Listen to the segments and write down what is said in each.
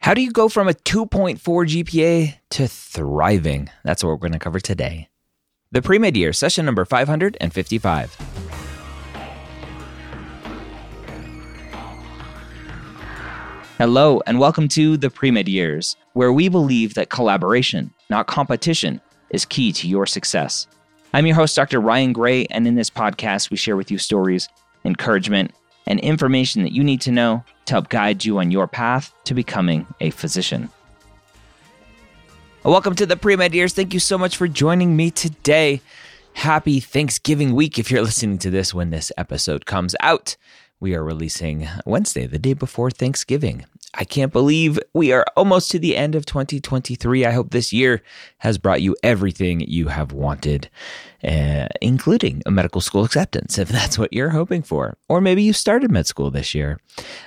How do you go from a 2.4 GPA to thriving? That's what we're going to cover today. The pre med year, session number 555. Hello, and welcome to the pre med years, where we believe that collaboration, not competition, is key to your success. I'm your host, Dr. Ryan Gray, and in this podcast, we share with you stories, encouragement, and information that you need to know to help guide you on your path to becoming a physician. Welcome to the Pre Med Years. Thank you so much for joining me today. Happy Thanksgiving week if you're listening to this when this episode comes out. We are releasing Wednesday, the day before Thanksgiving. I can't believe we are almost to the end of 2023. I hope this year has brought you everything you have wanted, uh, including a medical school acceptance, if that's what you're hoping for. Or maybe you started med school this year.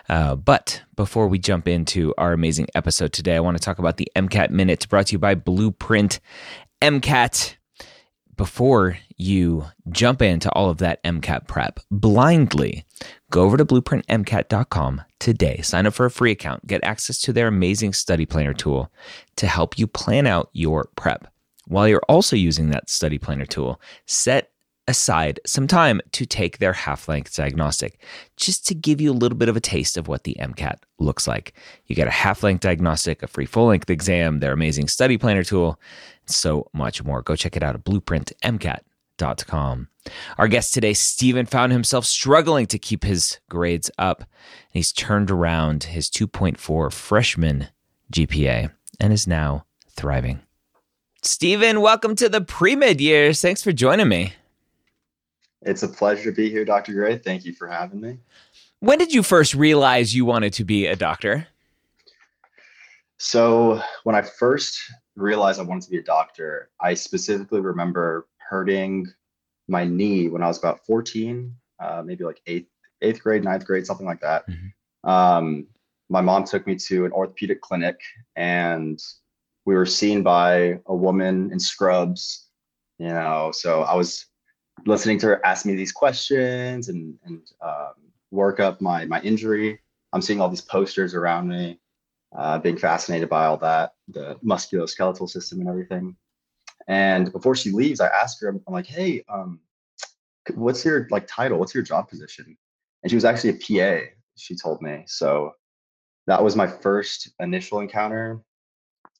Uh, but before we jump into our amazing episode today, I want to talk about the MCAT Minute brought to you by Blueprint MCAT before you jump into all of that MCAT prep blindly, go over to blueprintmcat.com today. Sign up for a free account, get access to their amazing study planner tool to help you plan out your prep. While you're also using that study planner tool, set aside some time to take their half length diagnostic, just to give you a little bit of a taste of what the MCAT looks like. You get a half length diagnostic, a free full length exam, their amazing study planner tool, so much more. Go check it out at blueprintmcat.com. Our guest today, Stephen, found himself struggling to keep his grades up, and he's turned around his 2.4 freshman GPA and is now thriving. Stephen, welcome to the pre med years. Thanks for joining me. It's a pleasure to be here, Dr. Gray. Thank you for having me. When did you first realize you wanted to be a doctor? So, when I first realized I wanted to be a doctor, I specifically remember hurting my knee when I was about 14, uh, maybe like eighth, eighth grade, ninth grade, something like that. Mm-hmm. Um, my mom took me to an orthopedic clinic and we were seen by a woman in scrubs, you know, so I was listening to her ask me these questions and and um, work up my my injury. I'm seeing all these posters around me, uh, being fascinated by all that, the musculoskeletal system and everything. And before she leaves, I asked her, I'm, I'm like, "Hey, um, what's your like title? What's your job position?" And she was actually a PA. She told me. So that was my first initial encounter.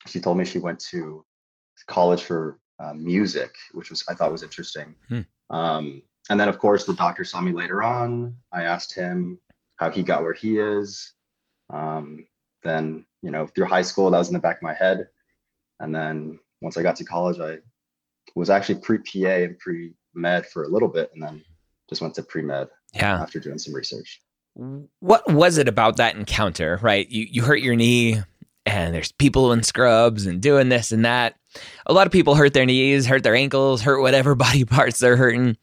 She told me she went to college for uh, music, which was I thought was interesting. Hmm. Um, and then, of course, the doctor saw me later on. I asked him how he got where he is. Um, then, you know, through high school, that was in the back of my head. And then once I got to college, I was actually pre PA and pre med for a little bit, and then just went to pre med. Yeah. After doing some research. What was it about that encounter? Right, you you hurt your knee, and there's people in scrubs and doing this and that a lot of people hurt their knees, hurt their ankles, hurt whatever body parts they're hurting.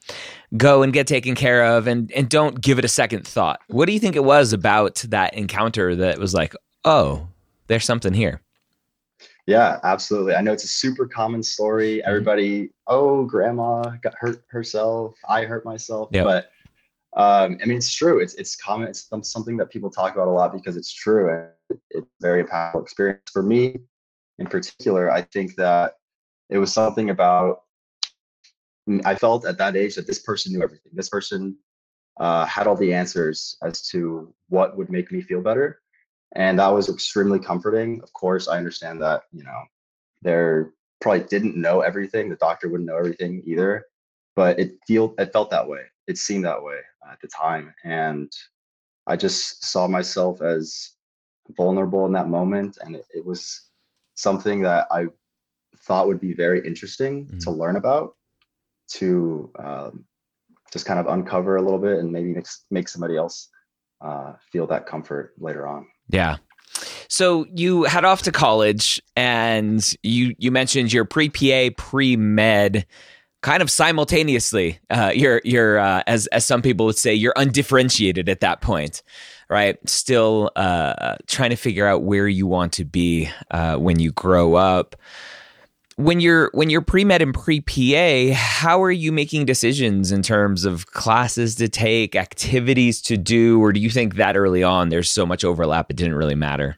Go and get taken care of and, and don't give it a second thought. What do you think it was about that encounter that was like, oh, there's something here? Yeah, absolutely. I know it's a super common story. Mm-hmm. Everybody, oh, grandma got hurt herself. I hurt myself. Yep. But um, I mean, it's true. It's it's common. It's something that people talk about a lot because it's true and it's a very powerful experience for me in particular, I think that it was something about mm, I felt at that age that this person knew everything. This person uh, had all the answers as to what would make me feel better, and that was extremely comforting. Of course, I understand that you know they probably didn't know everything. The doctor wouldn't know everything either, but it feel it felt that way. It seemed that way at the time, and I just saw myself as vulnerable in that moment, and it, it was something that I thought would be very interesting mm-hmm. to learn about, to um, just kind of uncover a little bit and maybe make, make somebody else uh, feel that comfort later on. Yeah. So you head off to college, and you you mentioned your pre PA pre med kind of simultaneously. Uh, you're you're uh, as as some people would say, you're undifferentiated at that point, right? Still uh, trying to figure out where you want to be uh, when you grow up. When you're when you're pre med and pre PA, how are you making decisions in terms of classes to take, activities to do, or do you think that early on there's so much overlap it didn't really matter?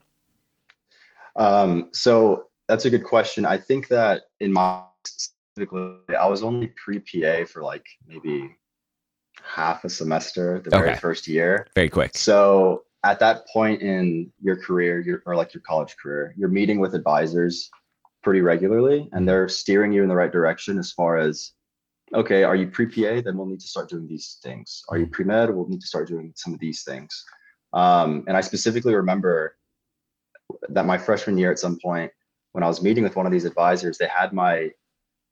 Um, so that's a good question. I think that in my specifically, I was only pre PA for like maybe half a semester the okay. very first year. Very quick. So at that point in your career, your or like your college career, you're meeting with advisors pretty regularly and they're steering you in the right direction as far as okay, are you pre-PA? Then we'll need to start doing these things. Are you pre-med? We'll need to start doing some of these things. Um, and I specifically remember that my freshman year at some point when I was meeting with one of these advisors, they had my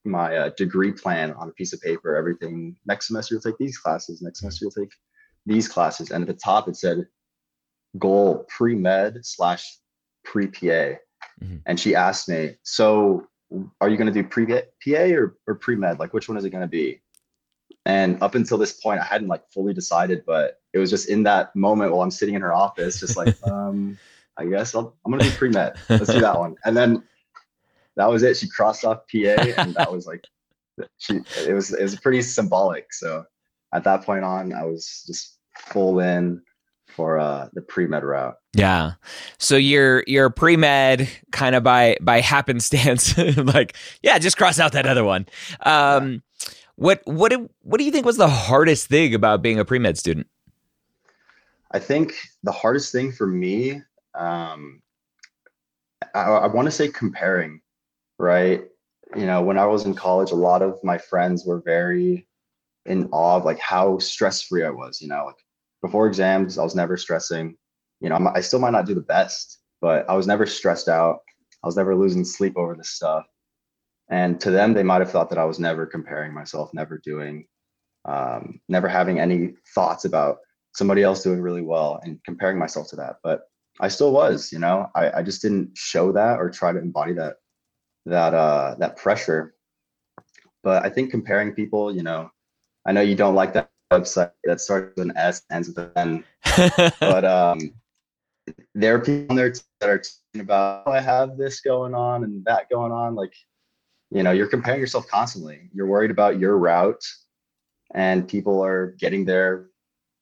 my uh, degree plan on a piece of paper. Everything next semester you'll take these classes. Next semester you'll take these classes. And at the top it said goal pre med slash pre PA. Mm-hmm. And she asked me, so are you going to do pre PA or, or pre med? Like which one is it going to be? And up until this point, I hadn't like fully decided, but it was just in that moment while I'm sitting in her office, just like, um, I guess i am going to do pre med. Let's do that one. And then that was it. She crossed off PA, and that was like she. It was it was pretty symbolic. So at that point on, I was just full in for uh, the pre med route. Yeah. So you're you're pre med kind of by by happenstance, like yeah, just cross out that other one. Um, what what do, what do you think was the hardest thing about being a pre med student? I think the hardest thing for me, um, I, I want to say comparing right? You know, when I was in college, a lot of my friends were very in awe of like how stress free I was. You know, like before exams, I was never stressing. You know, I still might not do the best, but I was never stressed out. I was never losing sleep over this stuff. And to them, they might have thought that I was never comparing myself, never doing, um, never having any thoughts about somebody else doing really well and comparing myself to that. But I still was, you know, I, I just didn't show that or try to embody that that uh that pressure but i think comparing people you know i know you don't like that website that starts with an s ends with an n. But um there are people there that are talking about oh, i have this going on and that going on. Like you know you're comparing yourself constantly. You're worried about your route and people are getting there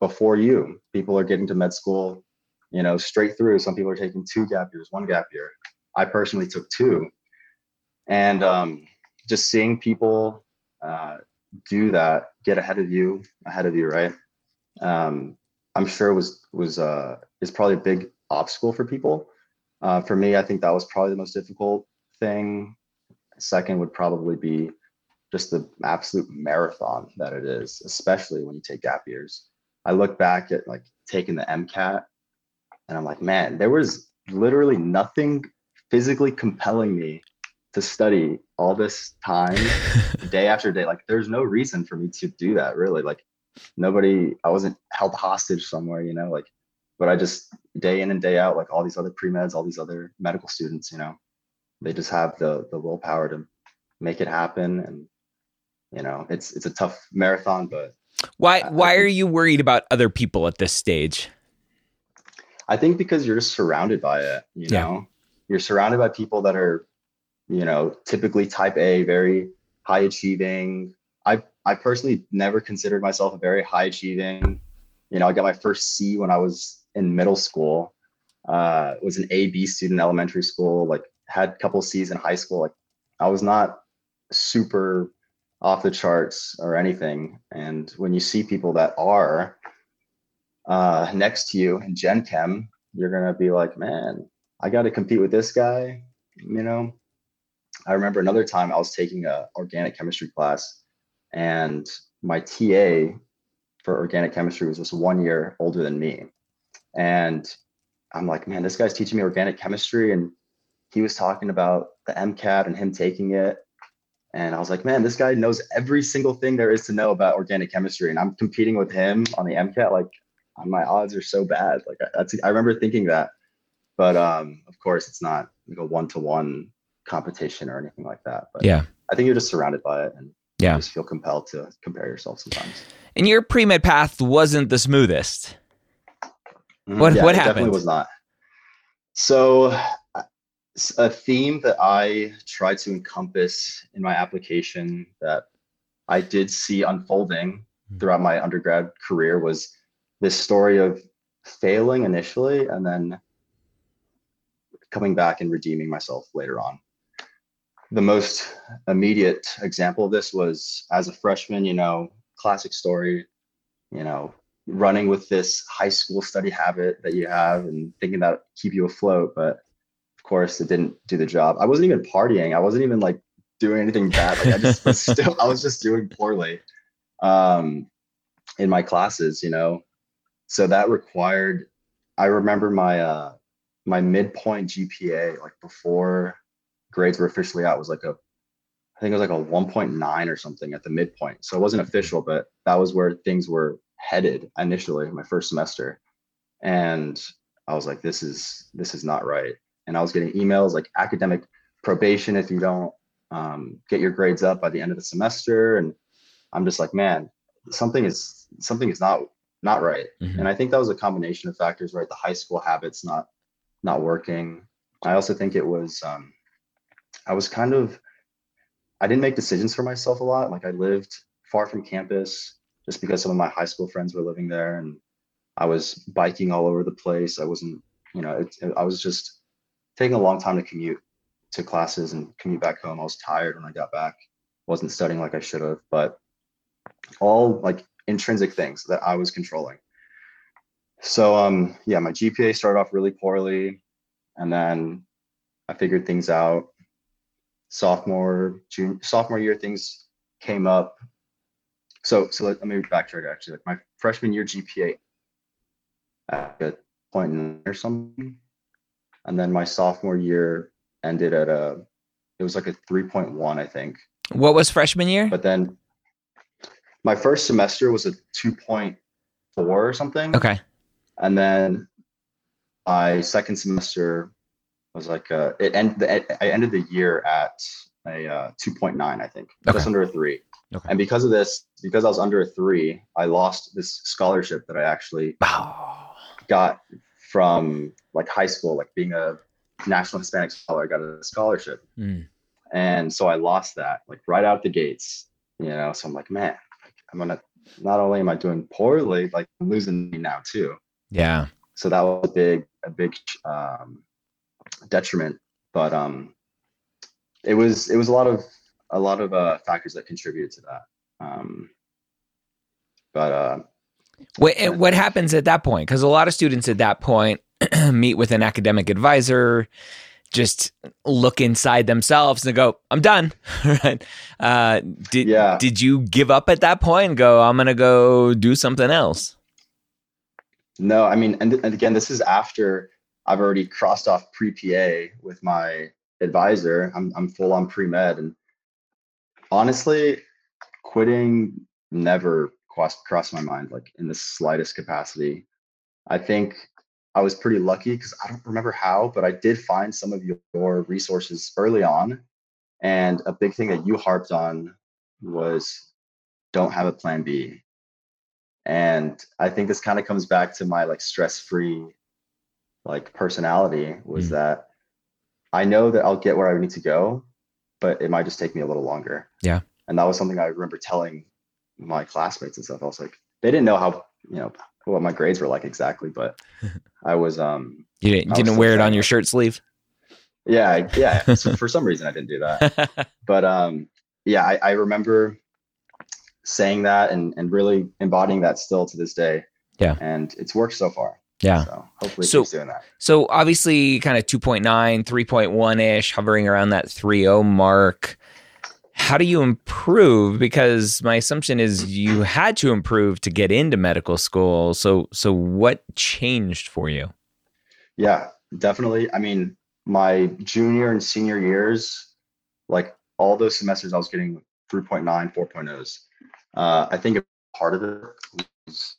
before you. People are getting to med school you know straight through. Some people are taking two gap years one gap year. I personally took two. And um, just seeing people uh, do that, get ahead of you, ahead of you, right? Um, I'm sure was was uh, is probably a big obstacle for people. Uh, for me, I think that was probably the most difficult thing. Second would probably be just the absolute marathon that it is, especially when you take gap years. I look back at like taking the MCAT, and I'm like, man, there was literally nothing physically compelling me to study all this time day after day like there's no reason for me to do that really. Like nobody i wasn't held hostage somewhere you know like but i just day in and day out like all these other pre-meds all these other medical students you know they just have the the willpower to make it happen. And you know it's it's a tough marathon but why why think, are you worried about other people at this stage? I think because you're just surrounded by it you know? You're surrounded by people that are you know, typically type A, very high achieving. I I personally never considered myself a very high achieving. You know, I got my first C when I was in middle school. Uh, was an A B student in elementary school. Like had a couple C's in high school. Like I was not super off the charts or anything. And when you see people that are uh, next to you in Gen Chem, you're gonna be like, man, I got to compete with this guy. You know, I remember another time I was taking a organic chemistry class and my TA for organic chemistry was just one year older than me. And I'm like, man, this guy's teaching me organic chemistry. And he was talking about the MCAT and him taking it. And I was like, man, this guy knows every single thing there is to know about organic chemistry. And I'm competing with him on the MCAT. Like, my odds are so bad. Like, that's, I remember thinking that. But um, of course, it's not like a one to one competition or anything like that. But yeah, I think you're just surrounded by it and yeah, you just feel compelled to compare yourself sometimes. And your pre med path wasn't the smoothest. Mm, What- yeah, what it happened? Definitely was not. So, a theme that I tried to encompass in my application that I did see unfolding Hmm. throughout my undergrad career was this story of failing initially and then coming back and redeeming myself later on. The most immediate example of this was as a freshman, you know, classic story, you know, running with this high school study habit that you have and thinking that keep you afloat but of course it didn't do the job. I wasn't even partying. I wasn't even like doing anything bad. Like i just was still i was just doing poorly um in my classes you know? So that required i remember my uh my midpoint gpa like before grades were officially out was like a i think it was like a 1.9 or something at the midpoint. So it wasn't official but that was where things were headed initially my first semester. And i was like this is this is not right. And i was getting emails like academic probation if you don't um, get your grades up by the end of the semester. And i'm just like man something is something is not not right. Mhm. and i think that was a combination of factors right? The high school habits not not working. I also think it was um, i was kind of i didn't make decisions for myself a lot like i lived far from campus just because some of my high school friends were living there and I was biking all over the place. I wasn't, you know, it, it- I was just taking a long time to commute to classes and commute back home. I was tired when I got back. Wasn't studying like I should have, but all like intrinsic things that I was controlling. So um yeah, my GPA started off really poorly and then I figured things out. Sophomore, junior, sophomore year things came up. So so let, let me backtrack actually. Like my freshman year gpa at a point nine or something. And then my sophomore year ended at a it was like a 3.1 i think. What was freshman year? but then my first semester was a 2.4 or something. Okay. and then my second semester was like uh it end the, i ended the year at a uh, 2.9 i think Okay. just under a three Okay. and because of this because i was under a three i lost this scholarship that i actually Oh. got from like high school like being a national hispanic scholar i got a scholarship Mm. and so i lost that like right out the gates you know so i'm like man i'm gonna not only am i doing poorly like i'm losing me now too Yeah. so that was a big a big um, detriment but um it was it was a lot of a lot of uh factors that contributed to that um but uh What eh, what happens at that point? Because a lot of students at that point meet with an academic advisor, just look inside themselves and go, "I'm done." right? Uh, did Yeah. did you give up at that point and go, "I'm gonna go do something else"? no i mean and, and again this is after i've already crossed off pre-pa with my advisor. I'm, I'm full on pre-med. And honestly quitting never crossed, crossed my mind like in the slightest capacity. I think i was pretty lucky because i don't remember how but i did find some of your resources early on. And a big thing that you harped on was don't have a plan b. And i think this kind of comes back to my like stress free like personality was Mm. that i know that i'll get where i need to go but it might just take me a little longer Yeah. and that was something i remember telling my classmates and stuff i was like they didn't know how you know what my grades were like exactly but i was um You didn't, didn't wear it on your shirt sleeve. yeah yeah so for some reason i didn't do that but um yeah I, I remember saying that and and really embodying that still to this day Yeah. and it's worked so far yeah. so hopefully So- doing that So obviously, kind of 2.9, 3.1 ish, hovering around that 3.0 mark. how do you improve? Because my assumption is you had to improve to get into medical school. So, so what changed for you? Yeah, definitely. I mean, my junior and senior years, like all those semesters, I was getting 3.9, 4.0s. Uh, I think part of it was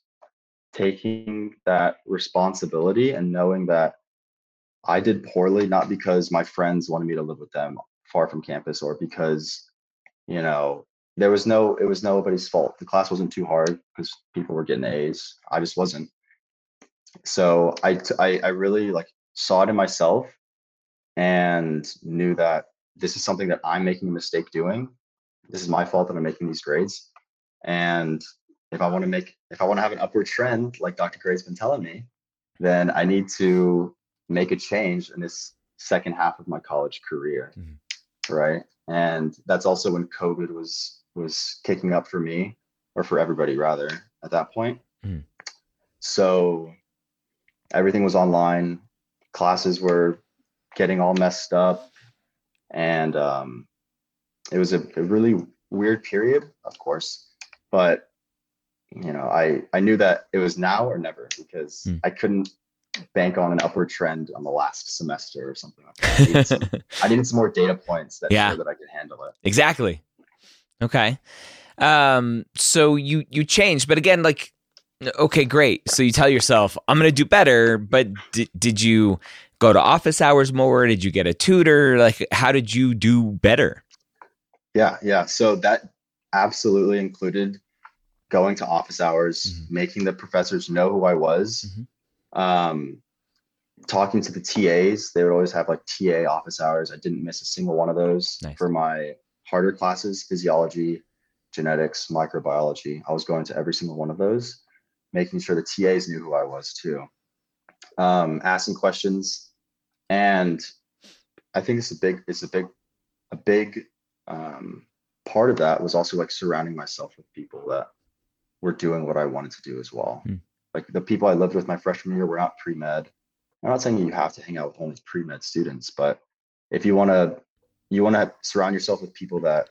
taking that responsibility and knowing that I did poorly, not because my friends wanted me to live with them far from campus or because, you know, there was no, it was nobody's fault. The class wasn't too hard because people were getting A's. I just wasn't. So I, I, I really like saw it in myself and knew that this is something that I'm making a mistake doing. This is my fault that I'm making these grades. And if I want to make, if I want to have an upward trend, like Dr. Gray's been telling me, then I need to make a change in this second half of my college career. Mm-hmm. Right. And that's also when COVID was was kicking up for me, or for everybody rather, at that point. Mm-hmm. So everything was online. Classes were getting all messed up. And um, it was a, a really weird period, of course. But you know, I I knew that it was now or never because mm. I couldn't bank on an upward trend on the last semester or something like that. I needed some, I needed some more data points that yeah. that I could handle it. Exactly. Okay. Um, so you you changed, but again, like okay, great. So you tell yourself, I'm going to do better, but d- did you go to office hours more? Did you get a tutor? Like how did you do better? Yeah, yeah. So that absolutely included going to office hours, mm-hmm. making the professors know who I was. Mm-hmm um, talking to the TAs, they would always have like TA office hours. I didn't miss a single one of those nice. for my harder classes, physiology, genetics, microbiology. I was going to every single one of those, making sure the TAs knew who I was too. Um, asking questions, and I think it's a big, it's a big, a big um, part of that was also like surrounding myself with people that were doing what I wanted to do as well. Mm like the people I lived with my freshman year were not pre-med. I'm not saying you have to hang out with only pre-med students, but if you want to, you want to surround yourself with people that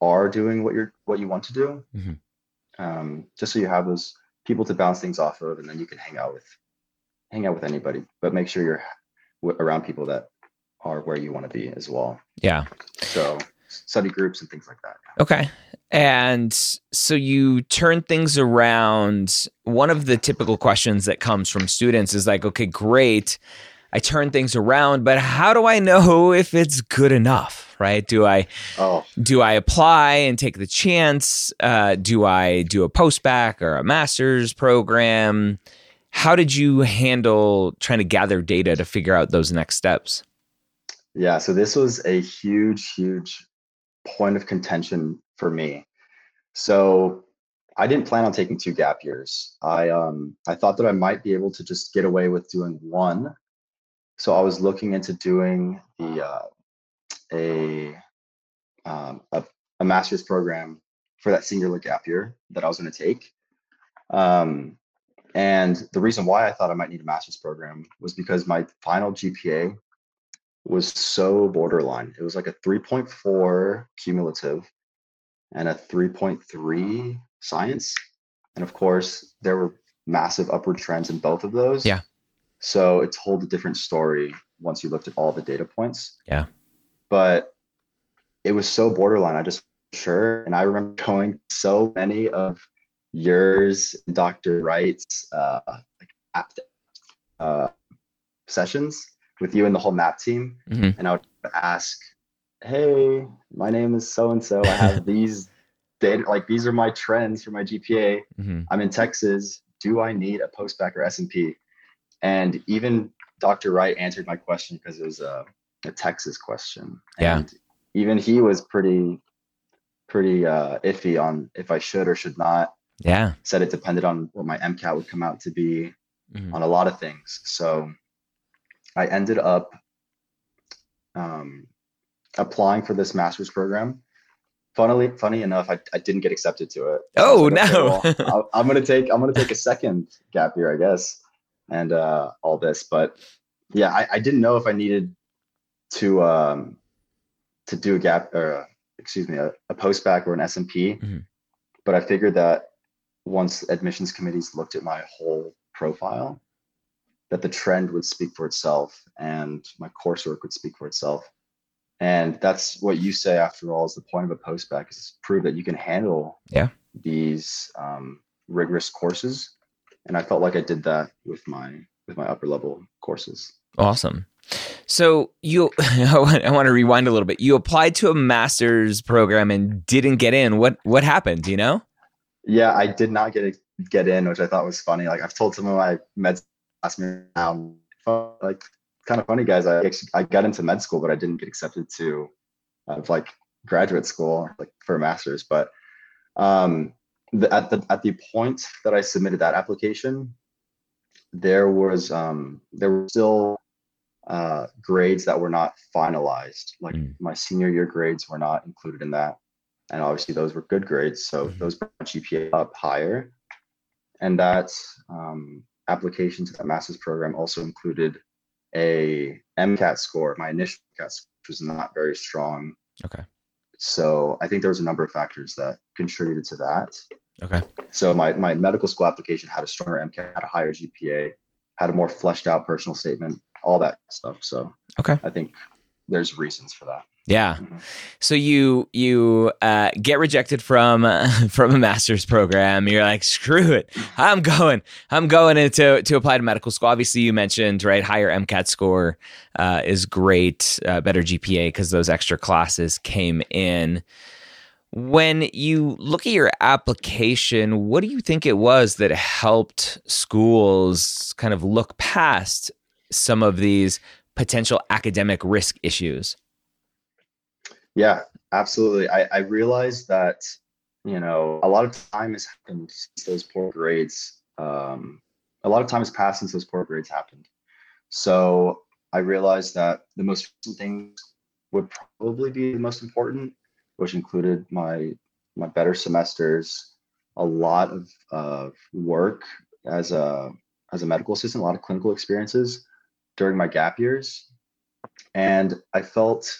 are doing what you're what you want to do, mm-hmm. um, just so you have those people to bounce things off of, and then you can hang out with hang out with anybody. But make sure you're around people that are where you want to be as well. Yeah. So study groups and things like that. Okay. And so you turn things around. One of the typical questions that comes from students is like, okay, great. I turn things around, but how do I know if it's good enough? Right? Do I oh. do I apply and take the chance? Uh, do I do a post bac or a master's program? How did you handle trying to gather data to figure out those next steps? Yeah, so this was a huge, huge point of contention for me. So I didn't plan on taking two gap years. I um I thought that I might be able to just get away with doing one. So I was looking into doing the uh, a, um, a a master's program for that singular gap year that I was going to take. Um, and the reason why I thought I might need a master's program was because my final GPA was so borderline. It was like a 3.4 cumulative and a 3.3 science. And of course, there were massive upward trends in both of those. Yeah. So it told a different story once you looked at all the data points. Yeah. But it was so borderline. I just sure. And I remember going so many of yours, Dr. Wright's uh, like uh, sessions with you and the whole Mappd team, mm-hmm. and I would ask, "Hey, my name is so and so. I have these data. Like these are my trends for my GPA. Mm-hmm. I'm in Texas. Do I need a post-bac or SMP?" And even Dr. Wright answered my question because it was a, a Texas question. Yeah. And even he was pretty pretty uh, iffy on if I should or should not. Yeah. Said it depended on what my MCAT would come out to be mm-hmm. on a lot of things. So I ended up um, applying for this master's program. Funnily, funny enough, I, I didn't get accepted to it. Oh like, no! Okay, well, I'm gonna take I'm gonna take a second gap year, I guess, and uh, all this. But yeah, I, I didn't know if I needed to um, to do a gap or uh, excuse me, a, a postbac or an SMP. Mhm. But I figured that once admissions committees looked at my whole profile, that the trend would speak for itself and my coursework would speak for itself. And that's what you say, after all, is the point of a postbac is to prove that you can handle Yeah. these um, rigorous courses. And I felt like I did that with my with my upper level courses. Awesome. So you, I want, I want to rewind a little bit. You applied to a master's program and didn't get in. What what happened? Do you know? Yeah, I did not get get in, which I thought was funny. Like I've told some of my med classmates now, like kind of funny guys. I actually, I got into med school, but I didn't get accepted to uh, like graduate school, like for a master's. But um, the, at the at the point that I submitted that application, there was um, there were still uh, grades that were not finalized. Like Mm. my senior year grades were not included in that, and obviously those were good grades, so Mhm. those brought GPA up higher. And that um, application to that master's program also included a MCAT score. My initial MCAT score was not very strong. Okay. So I think there was a number of factors that contributed to that. Okay. So my, my medical school application had a stronger MCAT, had a higher GPA, had a more fleshed out personal statement, all that stuff. So Okay. I think there's reasons for that. Yeah. Mhm. So you you uh, get rejected from from a master's program. You're like, screw it, I'm going. I'm going into to apply to medical school. Obviously, you mentioned right higher MCAT score uh, is great, uh, better GPA because those extra classes came in. When you look at your application, what do you think it was that helped schools kind of look past some of these potential academic risk issues? Yeah, absolutely. I, I realized that, you know, a lot of time has happened since those poor grades. Um, a lot of time has passed since those poor grades happened. So I realized that the most recent things would probably be the most important, which included my my better semesters, a lot of uh, work as a as a medical assistant, a lot of clinical experiences during my gap years, and I felt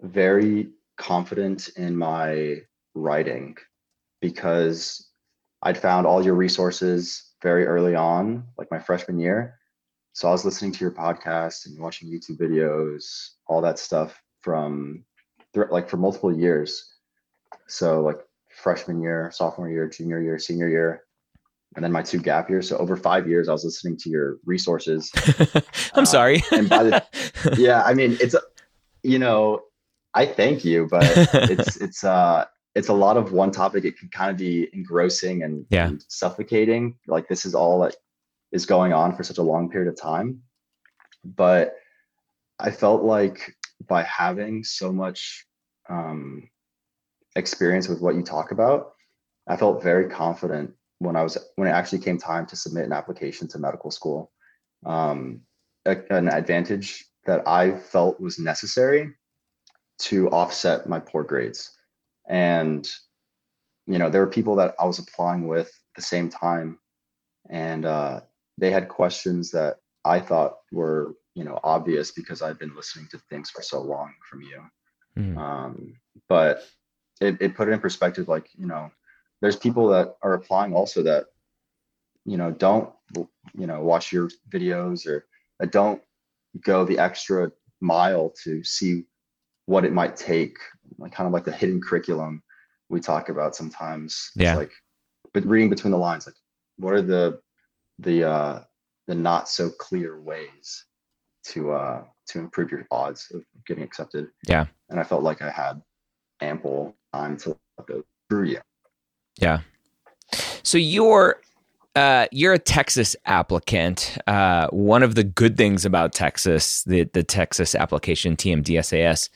very confident in my writing because I'd found all your resources very early on, like my freshman year. So I was listening to your podcast and watching YouTube videos, all that stuff from like for multiple years. So like freshman year, sophomore year, junior year, senior year, and then my two gap years. So over five years, I was listening to your resources. I'm Uh, sorry. and by the- yeah, I mean it's you know, I thank you, but it's it's uh it's a lot of one topic. It can kind of be engrossing and, Yeah. and suffocating. Like this is all that is going on for such a long period of time. But I felt like by having so much um, experience with what you talk about, I felt very confident when I was when it actually came time to submit an application to medical school. Um, a- an advantage that I felt was necessary to offset my poor grades. And, you know, there were people that I was applying with at the same time, and uh, they had questions that I thought were, you know, obvious because I've been listening to things for so long from you. Mhm. Um, but it, it put it in perspective, like, you know, there's people that are applying also that, you know, don't, you know, watch your videos or that don't go the extra mile to see what it might take, like kind of like the hidden curriculum we talk about sometimes. It's Yeah. like, but reading between the lines, like what are the the uh the not so clear ways to uh to improve your odds of getting accepted. Yeah. And I felt like I had ample time to let those through you. Yeah. So you're uh, you're a Texas applicant. Uh, one of the good things about Texas, the the Texas application TMDSAS,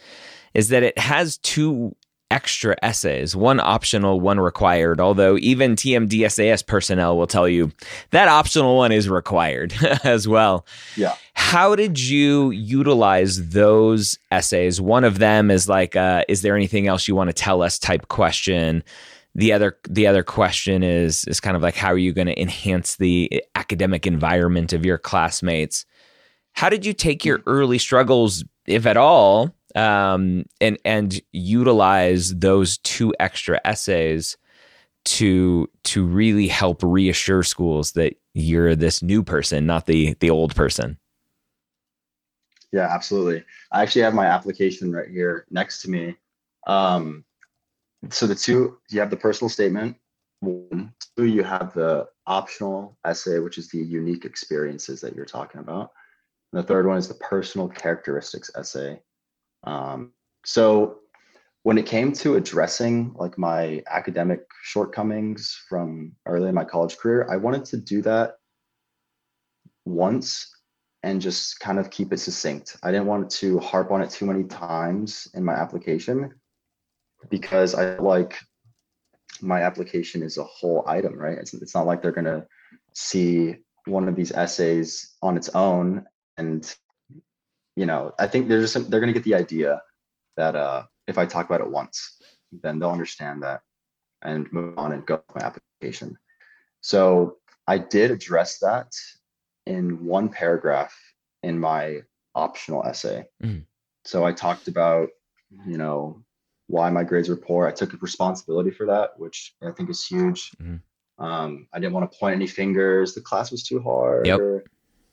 is that it has two extra essays, one optional, one required. Although even TMDSAS personnel will tell you that optional one is required as well. Yeah. How did you utilize those essays? One of them is like, uh, is there anything else you want to tell us? Type question the other the other question is is kind of like how are you going to enhance the academic environment of your classmates how did you take your early struggles if at all um, and and utilize those two extra essays to to really help reassure schools that you're this new person, not the the old person. Yeah, absolutely. I actually have my application right here next to me. Um, so the two, you have the personal statement. One, two, you have the optional essay, which is the unique experiences that you're talking about. And the third one is the personal characteristics essay. Um, so when it came to addressing like my academic shortcomings from early in my college career, I wanted to do that once and just kind of keep it succinct. I didn't want to harp on it too many times in my application because I like my application is a whole item, right? It's, it's not like they're going to see one of these essays on its own. And, you know, I think they're just, they're going to get the idea that uh, if I talk about it once, then they'll understand that and move on and go with my application. So I did address that in one paragraph in my optional essay. Mm. So I talked about, you know, why my grades were poor. I took responsibility for that, which I think is huge. Mm-hmm. Um, I didn't want to point any fingers. The class was too hard. Yep. Or,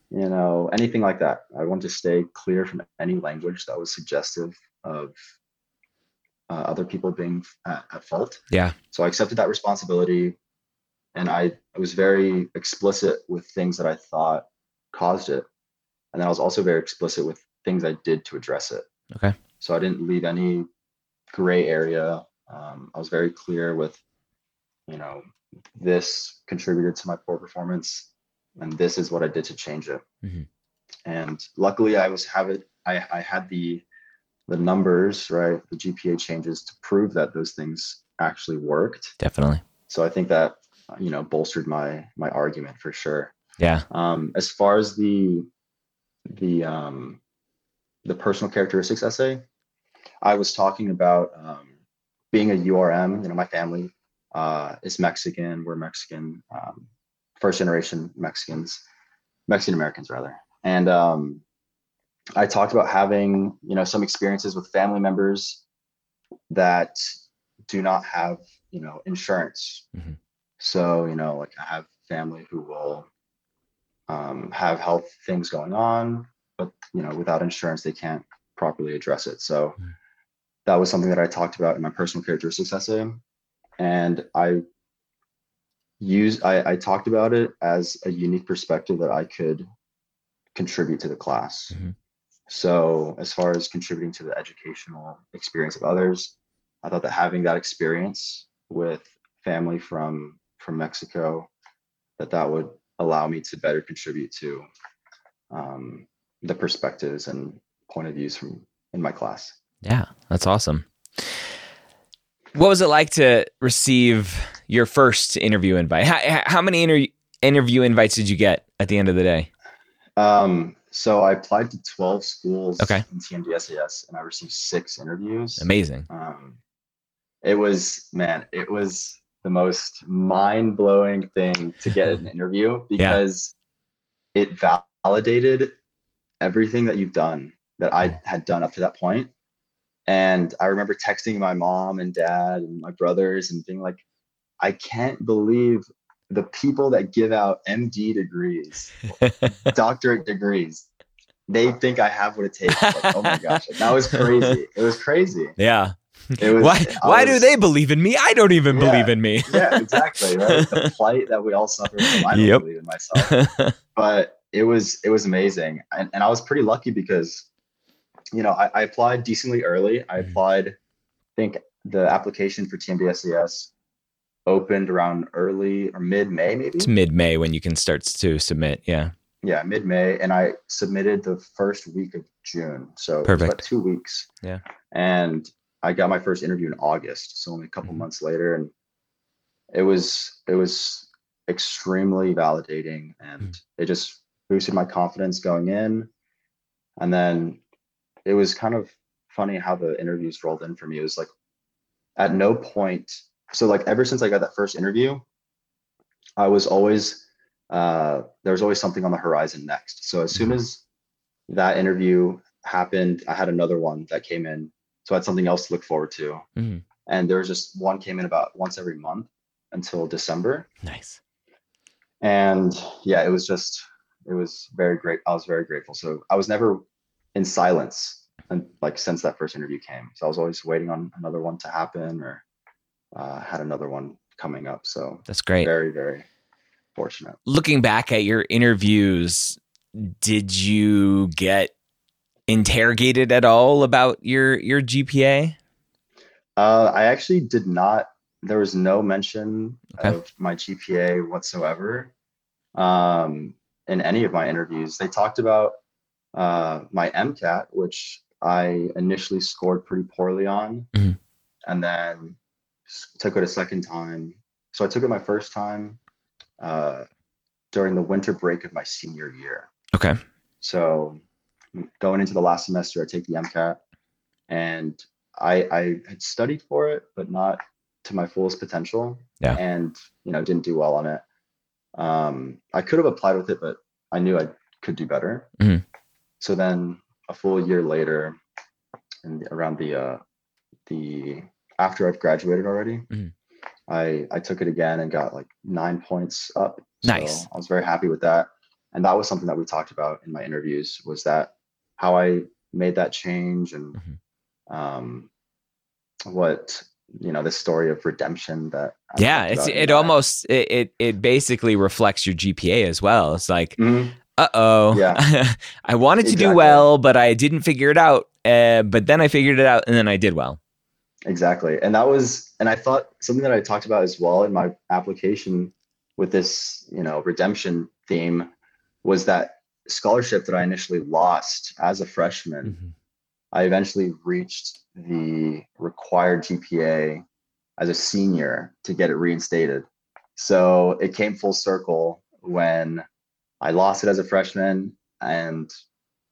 you know, anything like that. I wanted to stay clear from any language that was suggestive of uh, other people being at, at, fault. Yeah. So I accepted that responsibility, and I, I was very explicit with things that I thought caused it, and then I was also very explicit with things I did to address it. Okay. So I didn't leave any gray area. Um, I was very clear with, you know, this contributed to my poor performance, and this is what I did to change it. Mm-hmm. And luckily, I was have it. I, I had the the numbers right, the GPA changes to prove that those things actually worked. Definitely. So I think that you know bolstered my my argument for sure. Yeah. Um, as far as the the um, the personal characteristics essay, I was talking about um, being a URM. You know, my family uh, is Mexican. We're Mexican, um, first generation Mexicans, Mexican Americans rather. And um, I talked about having you know some experiences with family members that do not have you know insurance. Mm-hmm. So you know, like I have family who will um, have health things going on, but you know, without insurance, they can't properly address it. So. Mm-hmm that was something that I talked about in my personal characteristics essay. And I used, I, I talked about it as a unique perspective that I could contribute to the class. Mm-hmm. So, as far as contributing to the educational experience of others, I thought that having that experience with family from from Mexico, that that would allow me to better contribute to um, the perspectives and point of views from in my class. Yeah, that's awesome. What was it like to receive your first interview invite? How, how many inter- interview invites did you get at the end of the day? Um, so I applied to 12 schools okay. in TMDSAS and I received six interviews. Amazing. Um, it was, man, it was the most mind blowing thing to get an interview because yeah. it validated everything that you've done that I had done up to that point. And I remember texting my mom and dad and my brothers and being like, I can't believe the people that give out MD degrees, doctorate degrees, they think I have what it takes. Like, oh my gosh, that was crazy. It was crazy. Yeah. Was, why why was, do they believe in me? I don't even yeah, believe in me. yeah, exactly. Right. The plight that we all suffer from. I don't yep. believe in myself. But it was it was amazing. And, and I was pretty lucky because you know, I, I applied decently early. I mm-hmm. applied, I think the application for TMDSAS opened around early or mid May, maybe. It's mid May when you can start to submit. Yeah. Yeah, mid May, and I submitted the first week of June, so perfect. two weeks. Yeah. And I got my first interview in August, so only a couple mm-hmm. months later, and it was it was extremely validating, and mm-hmm. it just boosted my confidence going in. And then it was kind of funny how the interviews rolled in for me. It was like at no point, so like ever since I got that first interview, I was always uh, there was always something on the horizon next. So as soon mm-hmm. as that interview happened, I had another one that came in. So I had something else to look forward to. Mhm. And there was just one came in about once every month until December. Nice. And yeah, it was just, it was very great. I was very grateful. So I was never in silence and like since that first interview came. So I was always waiting on another one to happen or uh, had another one coming up. So That's great. very, very fortunate. Looking back at your interviews, did you get interrogated at all about your your GPA? Uh, I actually did not. There was no mention Okay. of my GPA whatsoever um, in any of my interviews. They talked about uh, my MCAT, which I initially scored pretty poorly on, Mhm. and then took it a second time. So I took it my first time uh, during the winter break of my senior year. Okay. So going into the last semester, I take the MCAT, and I I had studied for it, but not to my fullest potential. Yeah. And you know, didn't do well on it. Um, I could have applied with it, but I knew I could do better. Mhm. So then, a full year later, and around the uh, the after I've graduated already, Mhm. I I took it again and got like nine points up. So Nice. I was very happy with that and that was something that we talked about in my interviews was that how i made that change and Mhm. um what you know the story of redemption that I Yeah, it's it almost it, it it basically reflects your GPA as well. It's like, Mhm. Uh oh, Yeah. I wanted to do well, but I didn't figure it out. Uh, but then I figured it out, and then I did well. exactly and that was and i thought something that i talked about as well in my application with this you know redemption theme was that scholarship that i initially lost as a freshman I eventually reached the required GPA as a senior to get it reinstated. So it came full circle when I lost it as a freshman. And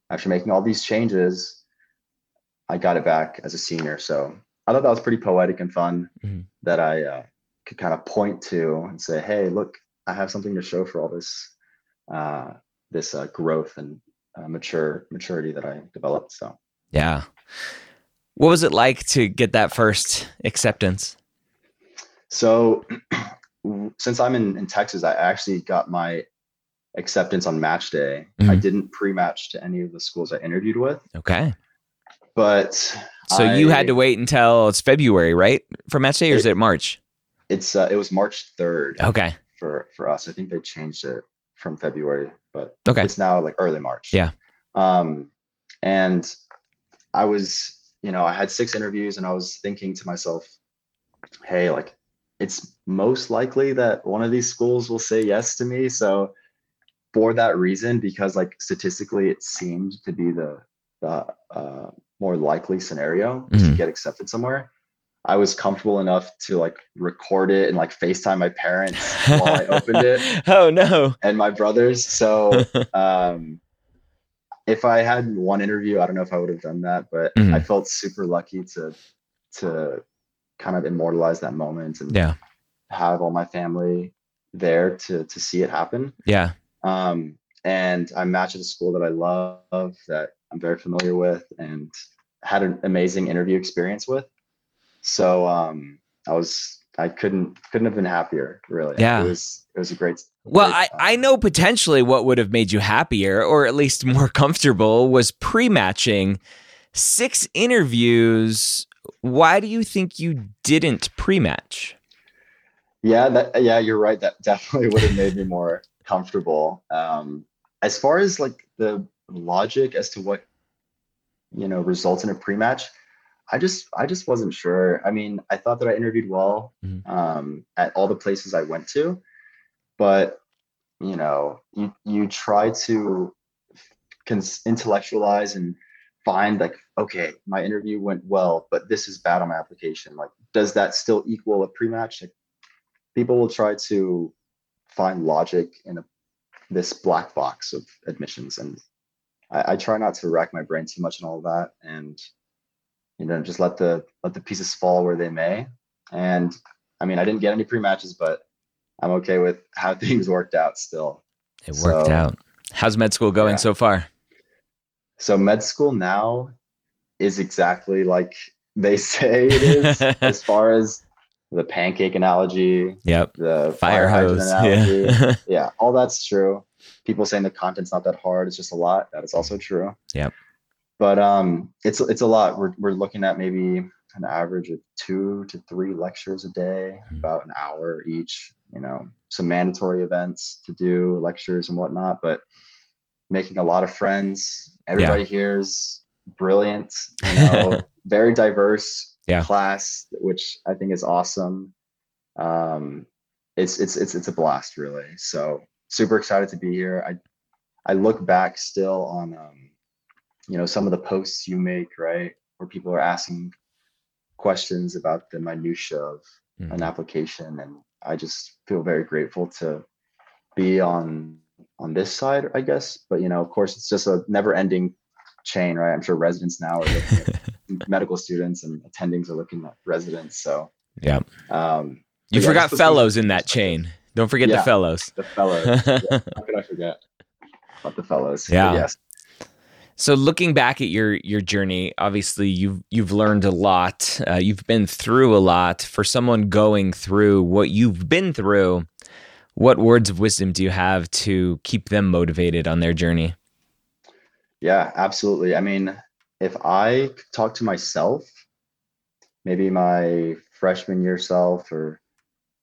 after making all these changes, I got it back as a senior. So I thought that was pretty poetic and fun Mhm. that I uh, could kind of point to and say, hey, look, I have something to show for all this. Uh, this uh, growth and uh, mature maturity that I developed. So Yeah. What was it like to get that first acceptance? So since I'm in, in Texas, I actually got my acceptance on match day. I Mhm. didn't pre-match to any of the schools I interviewed with, Okay. but So you had to wait until it's February, right? For match day, or is it March? It's uh, it was March 3rd Okay. for for us. I think they changed it from February, but Okay. it's now like early March. Yeah. Um, and I was, you know, I had six interviews, and I was thinking to myself, hey, like it's most likely that one of these schools will say yes to me. So for that reason, because like statistically, it seemed to be the the uh, more likely scenario is to get accepted somewhere. I was comfortable enough to like record it and like FaceTime my parents while I opened it oh no. and my brothers. So um, if I had one interview, I don't know if I would have done that, but Mhm. I felt super lucky to to kind of immortalize that moment and yeah. have all my family there to to see it happen. Yeah. Um, and I matched at a school that I love, that I'm very familiar with, and had an amazing interview experience with. So um, I was I couldn't couldn't have been happier. Really, Yeah. It was it was a great. Well, great, I, I know potentially what would have made you happier or at least more comfortable was pre matching six interviews. Why do you think you didn't pre match? Yeah, that yeah, you're right. That definitely would have made me more comfortable. Um, as far as like the logic as to what you know results in a pre-match, I just I just wasn't sure. I mean, I thought that I interviewed well Mhm. um, at all the places I went to, but you know, you you try to cons- intellectualize and find like, okay, my interview went well, but this is bad on my application. Like, does that still equal a pre-match? Like, people will try to find logic in a, this black box of admissions and I, I try not to rack my brain too much and all of that and you know just let the let the pieces fall where they may and i mean i didn't get any pre-matches but i'm okay with how things worked out still It worked So, out. How's med school going yeah. so far? So med school now is exactly like they say it is, as far as the pancake analogy. Yep. The fire, hose. Yeah. yeah, all that's true. People saying the content's not that hard; it's just a lot. That is also true. Yep. But um, it's it's a lot. We're we're looking at maybe an average of two to three lectures a day, mm-hmm. about an hour each. You know, some mandatory events to do, lectures and whatnot, but making a lot of friends. Everybody yeah. here is brilliant. You know, very diverse yeah. class, which I think is awesome. Um, it's it's it's it's a blast, really. So super excited to be here. I I look back still on um, you know some of the posts you make, right, where people are asking questions about the minutia of mm. an application, and I just feel very grateful to be on on this side, I guess. But you know, of course, it's just a never-ending chain, right? I'm sure residents now are looking at medical students and attendings are looking at residents. So yeah. Um, you forgot fellows in that chain. Don't forget yeah, the fellows. The fellows. yeah, how could I forget about the fellows? Yeah. But yes. So looking back at your your journey, obviously you've you've learned a lot. Uh, you've been through a lot. For someone going through what you've been through, what words of wisdom do you have to keep them motivated on their journey? Yeah, absolutely. I mean, if I talk to myself, maybe my freshman year self or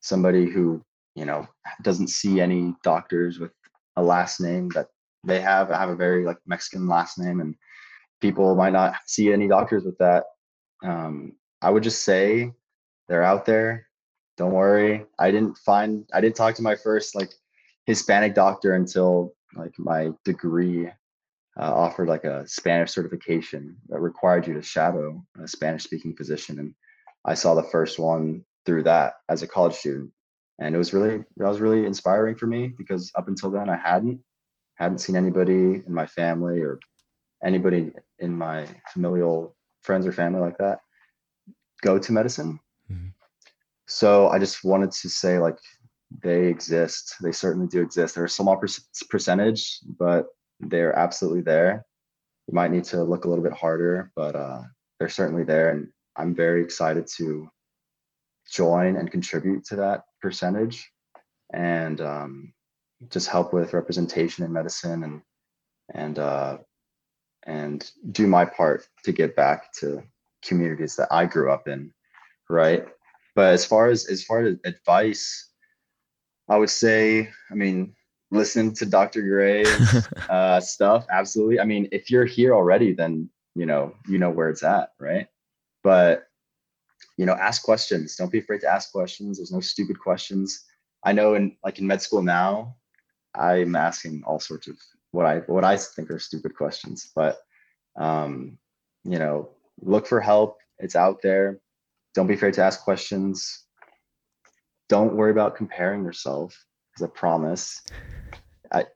somebody who, you know, doesn't see any doctors with a last name that they have, I have a very like Mexican last name and people might not see any doctors with that. Um, I would just say they're out there. Don't worry. I didn't find, I didn't talk to my first like Hispanic doctor until like my degree uh, offered like a Spanish certification that required you to shadow a Spanish speaking physician. And I saw the first one through that as a college student. And it was really, that was really inspiring for me because up until then I hadn't, hadn't seen anybody in my family or anybody in my familial friends or family like that go to medicine. Mm-hmm. So I just wanted to say like they exist. They certainly do exist. They're a small per- percentage, but they're absolutely there. You might need to look a little bit harder, but uh, they're certainly there. And I'm very excited to join and contribute to that percentage and um, just help with representation in medicine and and uh, and do my part to give back to communities that I grew up in, right? But as far as as far as advice, I would say, I mean, listen to Dr. Gray's uh, stuff. Absolutely. I mean, if you're here already, then you know you know where it's at, right? But you know, ask questions. Don't be afraid to ask questions. There's no stupid questions. I know in like in med school now, I'm asking all sorts of what I what I think are stupid questions. But um, you know, look for help. It's out there. Don't be afraid to ask questions. Don't worry about comparing yourself. Because I promise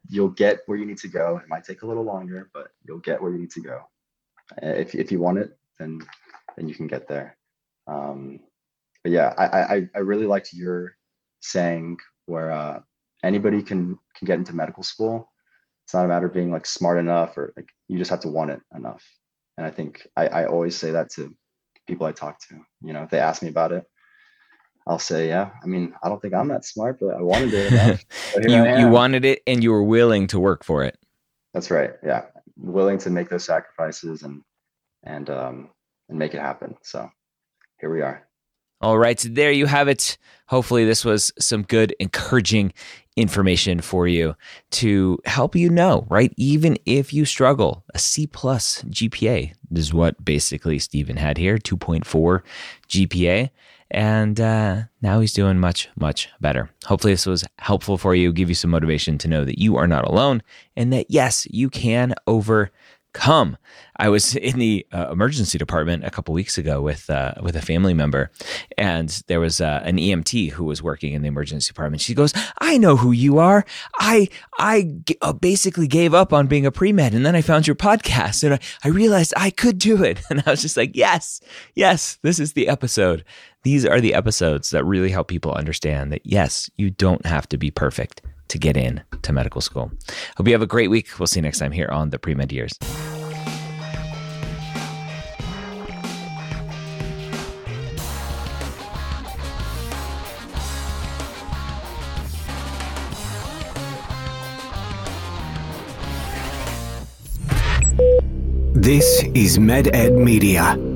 You'll get where you need to go. It might take a little longer, but you'll get where you need to go. If if you want it, then then you can get there. Um, but yeah, I, I I really liked your saying where uh, anybody can can get into medical school. It's not a matter of being like smart enough or like you just have to want it enough. And I think I, I always say that to people I talk to. You know, if they ask me about it, I'll say, yeah. I mean, I don't think I'm that smart, but I wanted it you, you wanted it and you were willing to work for it. That's right. Yeah. Willing to make those sacrifices and, and, um, and make it happen. So here we are. All right. So there you have it. Hopefully, this was some good, encouraging information for you to help you know, right? Even if you struggle, a C plus GPA is what basically Steven had here 2.4 GPA. And uh, now he's doing much, much better. Hopefully, this was helpful for you, give you some motivation to know that you are not alone and that, yes, you can overcome. I was in the uh, emergency department a couple weeks ago with uh, with a family member, and there was uh, an EMT who was working in the emergency department. She goes, "I know who you are. I I g- uh, basically gave up on being a pre med, and then I found your podcast, and I, I realized I could do it." And I was just like, "Yes, yes, this is the episode. These are the episodes that really help people understand that yes, you don't have to be perfect to get in to medical school. Hope you have a great week. We'll see you next time here on the Pre Med Years. This is MedEd Media.